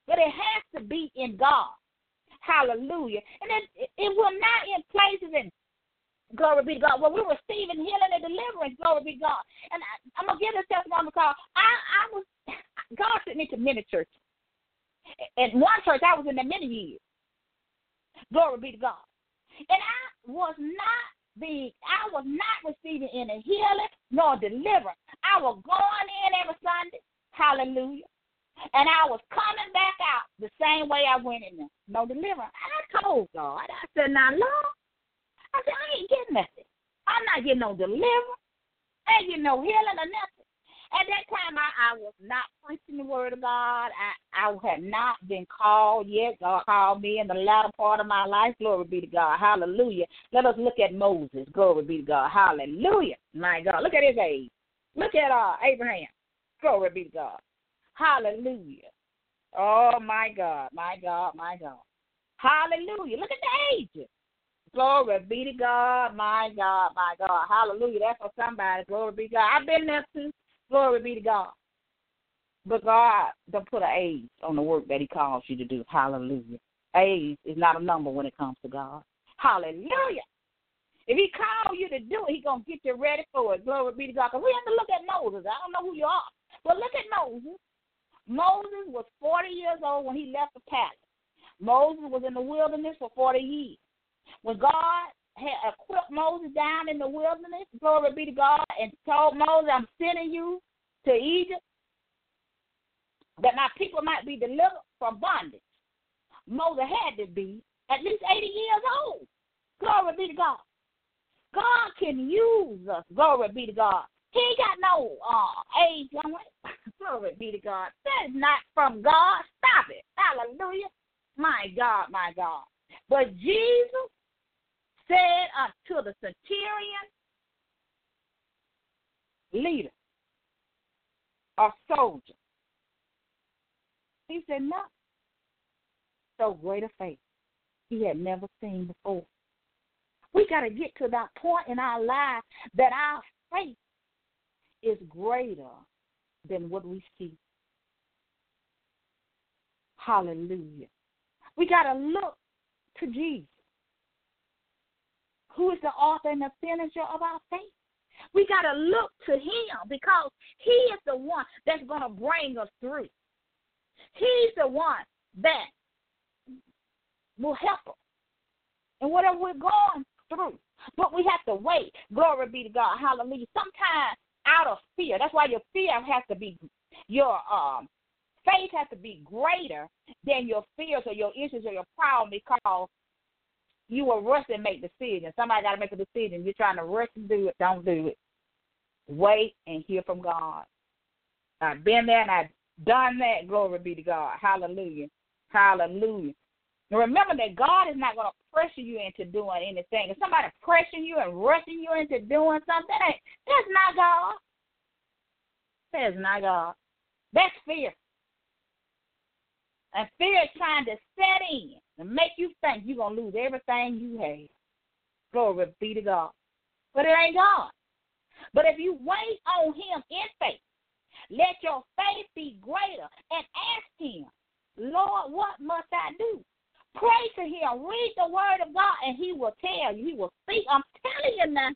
But it has to be in God. Hallelujah. And it, it will not in places and glory be to God. Well, we're receiving healing and deliverance, glory be God. And I, am gonna give this testimony because I, I was God sent me to many churches. In one church I was in there many years. Glory be to God. And I was not being I was not receiving any healing nor deliverance. I was going in every Sunday. Hallelujah. And I was coming back out the same way I went in there. No deliverance. I told God, I said, now, Lord, I said, I ain't getting nothing. I'm not getting no deliverance. I ain't getting no healing or nothing. At that time, I, I was not preaching the word of God. I, I had not been called yet. God called me in the latter part of my life. Glory be to God. Hallelujah. Let us look at Moses. Glory be to God. Hallelujah. My God. Look at his age. Look at uh, Abraham. Glory be to God. Hallelujah. Oh, my God, my God, my God. Hallelujah. Look at the ages. Glory be to God, my God, my God. Hallelujah. That's for somebody. Glory be to God. I've been there too. Glory be to God. But God don't put an age on the work that He calls you to do. Hallelujah. Age is not a number when it comes to God. Hallelujah. If He called you to do it, He gonna get you ready for it. Glory be to God. Because we have to look at Moses. I don't know who you are, but look at Moses. Moses was 40 years old when he left the palace. Moses was in the wilderness for 40 years. When God had equipped Moses down in the wilderness, glory be to God, and told Moses, I'm sending you to Egypt that my people might be delivered from bondage. Moses had to be at least 80 years old. Glory be to God. God can use us. Glory be to God. He ain't got no uh, age on. Glory be to God. That is not from God. Stop it. Hallelujah. My God, my God. But Jesus said uh, unto the centurion leader or soldier, he said, No. So great a faith he had never seen before. We got to get to that point in our life that our faith is greater than what we see. Hallelujah. We got to look to Jesus, who is the author and the finisher of our faith. We got to look to him because he is the one that's going to bring us through. He's the one that will help us. And whatever we're going through, but we have to wait. Glory be to God. Hallelujah. Sometimes out of fear. That's why your fear has to be your um faith has to be greater than your fears or your issues or your problem because you will rush and make decisions. Somebody got to make a decision. You're trying to rush and do it. Don't do it. Wait and hear from God. I've been there and I've done that. Glory be to God. Hallelujah. Hallelujah. Remember that God is not going to pressure you into doing anything. If somebody pressuring you and rushing you into doing something, that's not God. That's not God. That's fear. And fear is trying to set in and make you think you're going to lose everything you have. Glory be to God. But it ain't God. But if you wait on Him in faith, Let your faith be greater and ask Him, Lord, what must I do? Pray to Him. Read the Word of God, and He will tell you. He will speak. I'm telling you now.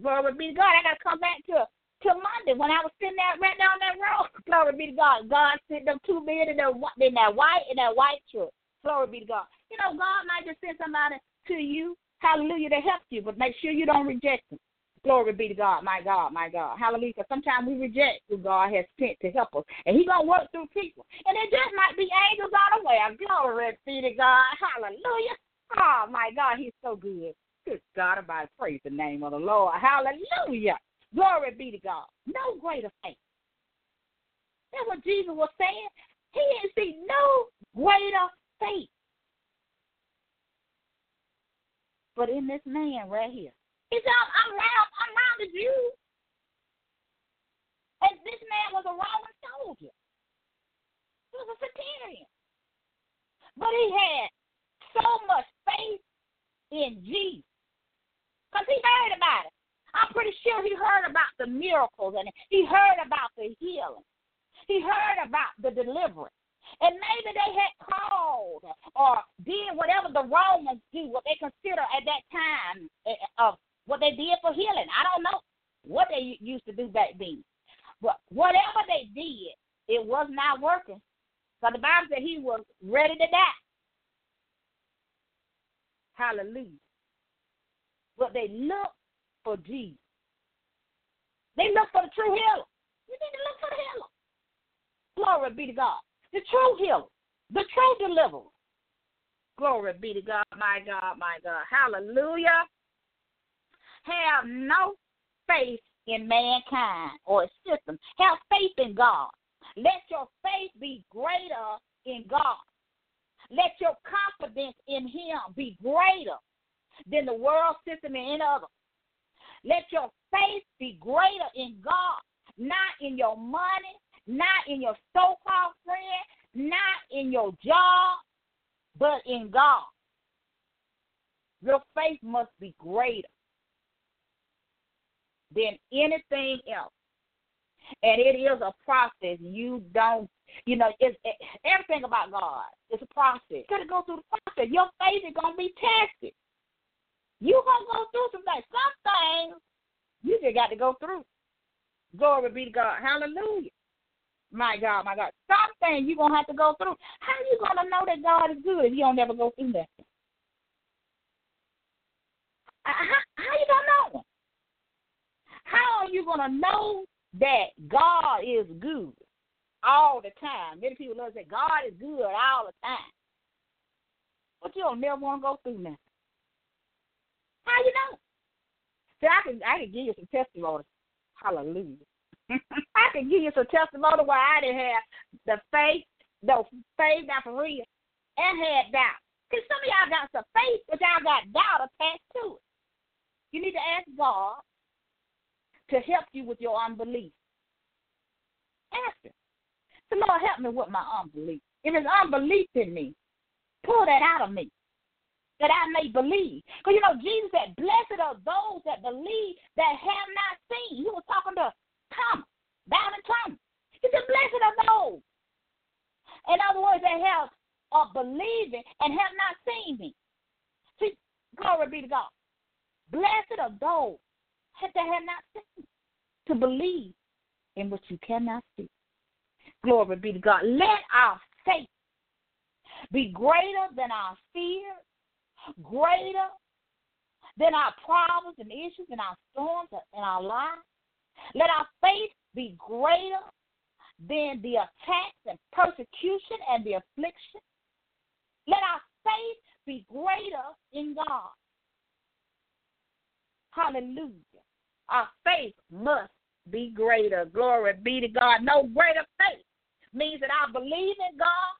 Glory be to God. I got to come back to to Monday when I was sitting there right down that road. Glory be to God. God sent them two men in that white in that white truck. Glory be to God. You know, God might just send somebody to you, hallelujah, to help you, but make sure you don't reject them. Glory be to God, my God, my God. Hallelujah. Because sometimes we reject who God has sent to help us. And He's going to work through people. And it just might be angels on the way. Glory be to God. Hallelujah. Oh, my God, He's so good. Good God, about praise the name of the Lord. Hallelujah. Glory be to God. No greater faith. That's what Jesus was saying. He didn't see no greater faith. But in this man right here, he said, I'm, round, I'm round the Jews. And this man was a Roman soldier. He was a centurion. But he had so much faith in Jesus. Because he heard about it. I'm pretty sure he heard about the miracles and he heard about the healing. He heard about the deliverance. And maybe they had called or did whatever the Romans do, what they consider at that time eh, eh, of what they did for healing. I don't know what they used to do back then. But whatever they did, it was not working. So the Bible said he was ready to die. Hallelujah. But they looked for Jesus. They look for the true healer. You need to look for the healer. Glory be to God. The true healer. The true deliverer. Glory be to God, my God, my God. Hallelujah. Have no faith in mankind or system. Have faith in God. Let your faith be greater in God. Let your confidence in Him be greater than the world system and any other. Let your faith be greater in God, not in your money, not in your so called friend, not in your job, but in God. Your faith must be greater than anything else. And it is a process. You don't, you know, it's it, everything about God. It's a process. You got to go through the process. Your faith is gonna be tested. You gonna go through some things. Some things you just got to go through. Glory be to God. Hallelujah. My God, my God. Some things you gonna have to go through. How are you gonna know that God is good if you don't never go through that? Uh, how, how you gonna know? How are you gonna know that God is good all the time? Many people love to say God is good all the time. But you don't never want to go through nothing. How you know? See, I can I can give you some testimony. Hallelujah. I can give you some testimony where I didn't have the faith, the faith not for real, and had doubt. Because some of y'all got some faith, but y'all got doubt attached to it. You need to ask God to help you with your unbelief. Ask Him. The Lord, help me with my unbelief. If it's unbelief in me, pull that out of me that I may believe. Because you know, Jesus said, Blessed are those that believe that have not seen. He was talking to Thomas, Doubting Thomas. He said, Blessed are those. In other words, they have are believing and have not seen me. See, glory be to God. Blessed are those that have not seen to believe in what you cannot see. Glory be to God. Let our faith be greater than our fear, greater than our problems and issues and our storms and our lives. Let our faith be greater than the attacks and persecution and the affliction. Let our faith be greater in God. Hallelujah. Our faith must be greater. Glory be to God. No greater faith means that I believe in God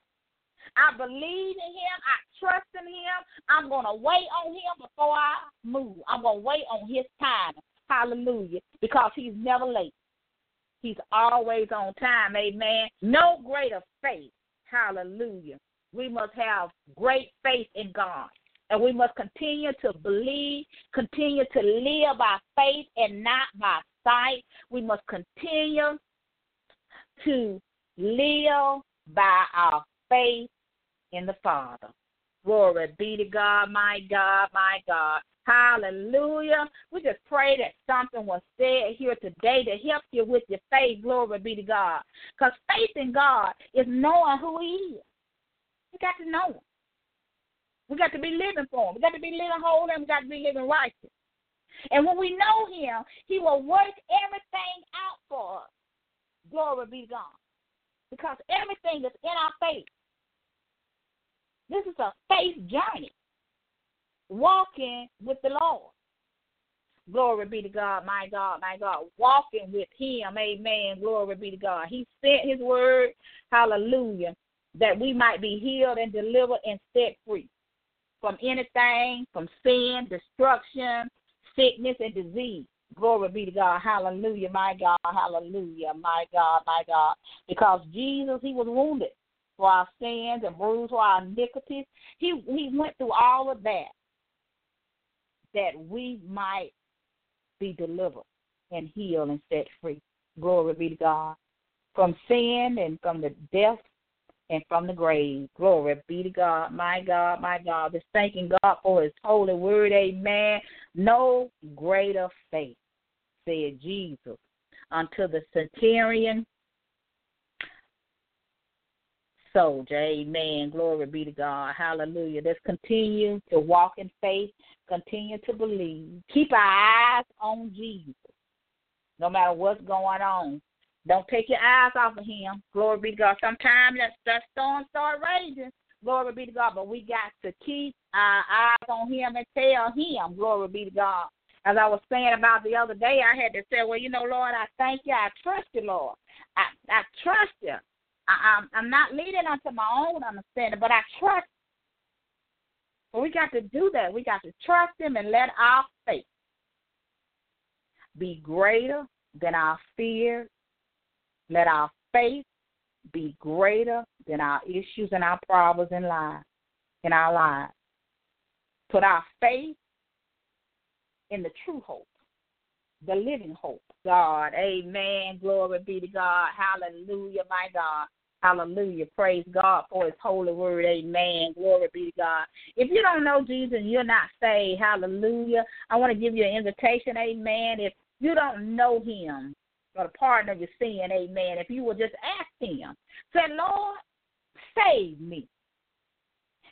I believe in him. I trust in him. I'm going to wait on him before I move. I'm going to wait on his time. Hallelujah. Because he's never late. He's always on time. Amen. No greater faith. Hallelujah. We must have great faith in God. And we must continue to believe, continue to live by faith and not by sight. We must continue to live by our faith in the Father. Glory be to God, my God, my God. Hallelujah. We just pray that something was said here today to help you with your faith. Glory be to God. Because faith in God is knowing who He is. We got to know Him. We got to be living for Him. We got to be living holy and we got to be living righteous. And when we know Him, He will work everything out for us. Glory be to God. Because everything is in our faith. This is a faith journey. Walking with the Lord. Glory be to God, my God, my God. Walking with Him. Amen. Glory be to God. He sent His word. Hallelujah. That we might be healed and delivered and set free from anything, from sin, destruction, sickness, and disease. Glory be to God. Hallelujah, my God. Hallelujah, my God, my God. Because Jesus, He was wounded for our sins and bruised for our iniquities. He He went through all of that that we might be delivered and healed and set free. Glory be to God. From sin and from the death and from the grave. Glory be to God, my God, my God. Just thanking God for his holy word. Amen. No greater faith, said Jesus, unto the centurion soldier. Amen. Glory be to God. Hallelujah. Let's continue to walk in faith, continue to believe. Keep our eyes on Jesus, no matter what's going on. Don't take your eyes off of him. Glory be to God. Sometimes that, that storm start raging. Glory be to God. But we got to keep our eyes on him and tell him, glory be to God. As I was saying about the other day, I had to say, well, you know, Lord, I thank you. I trust you, Lord. I, I trust you. I'm, I'm not leading unto my own understanding, but I trust. So we got to do that. We got to trust him and let our faith be greater than our fear let our faith be greater than our issues and our problems in life in our lives. Put our faith in the true hope, the living hope. God, Amen. Glory be to God. Hallelujah, my God. Hallelujah. Praise God for his holy word. Amen. Glory be to God. If you don't know Jesus you're not saved, hallelujah. I want to give you an invitation. Amen. If you don't know him, or the pardon of your sin, amen. If you will just ask him, say, Lord, save me.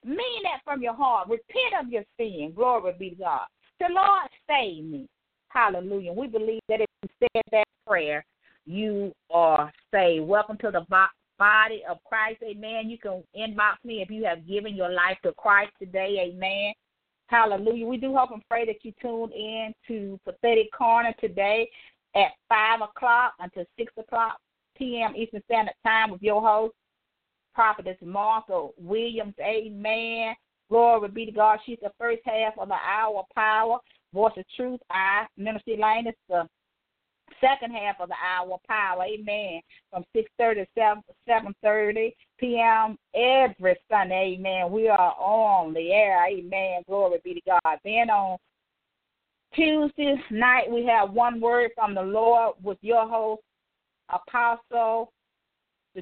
Mean that from your heart. Repent of your sin. Glory be to God. Say, Lord, save me. Hallelujah. We believe that if you said that prayer, you are saved. Welcome to the body of Christ. Amen. You can inbox me if you have given your life to Christ today. Amen. Hallelujah. We do hope and pray that you tune in to Prophetic Corner today at 5 o'clock until 6 o'clock p.m. Eastern Standard Time with your host, Prophetess Martha Williams. Amen. Glory be to God. She's the first half of the hour of power. Voice of Truth. I, Minister Elaine, is the second half of the hour power. Amen. From 6.30 to 7.30 p.m. every Sunday. Amen. We are on the air. Amen. Glory be to God. Then on Tuesday night, we have one word from the Lord with your host, Apostle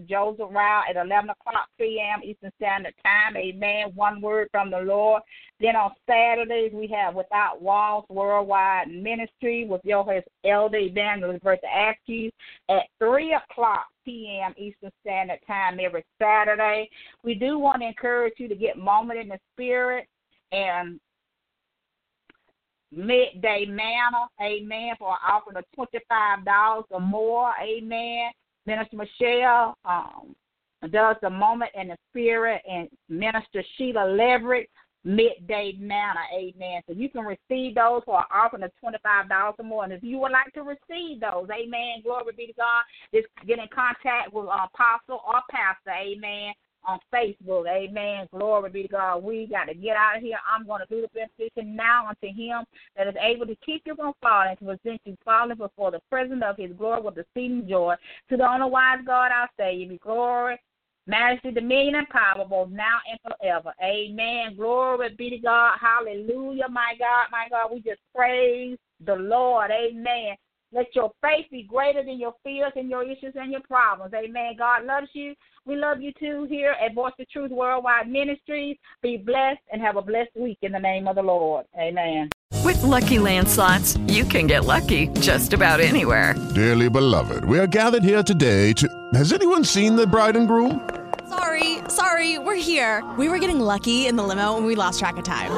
Joseph Rowell at 11 o'clock p.m. Eastern Standard Time. Amen. One word from the Lord. Then on Saturdays, we have Without Walls Worldwide Ministry with your host, Elder Evangelist Bertha Askew at 3 o'clock p.m. Eastern Standard Time every Saturday. We do want to encourage you to get moment in the spirit and midday manna, amen, for offering of $25 or more, amen. Minister Michelle um, does the moment in the spirit, and Minister Sheila Leverett, midday manna, amen. So you can receive those for an offering of $25 or more. And if you would like to receive those, amen, glory be to God, just get in contact with Apostle or Pastor, amen on Facebook. Amen. Glory be to God. We got to get out of here. I'm going to do the benediction now unto him that is able to keep you from falling, to present you falling before the presence of his glory with exceeding joy. To the only wise God, I say, you be glory, majesty, dominion, and power, both now and forever. Amen. Glory be to God. Hallelujah, my God, my God. We just praise the Lord. Amen. Let your faith be greater than your fears and your issues and your problems. Amen. God loves you. We love you too here at Voice of Truth Worldwide Ministries. Be blessed and have a blessed week in the name of the Lord. Amen. With LuckyLand Slots, you can get lucky just about anywhere. Dearly beloved, we are gathered here today to. Has anyone seen the bride and groom? Sorry, sorry, we're here. We were getting lucky in the limo and we lost track of time.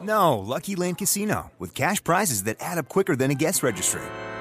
No, Lucky Land Casino, with cash prizes that add up quicker than a guest registry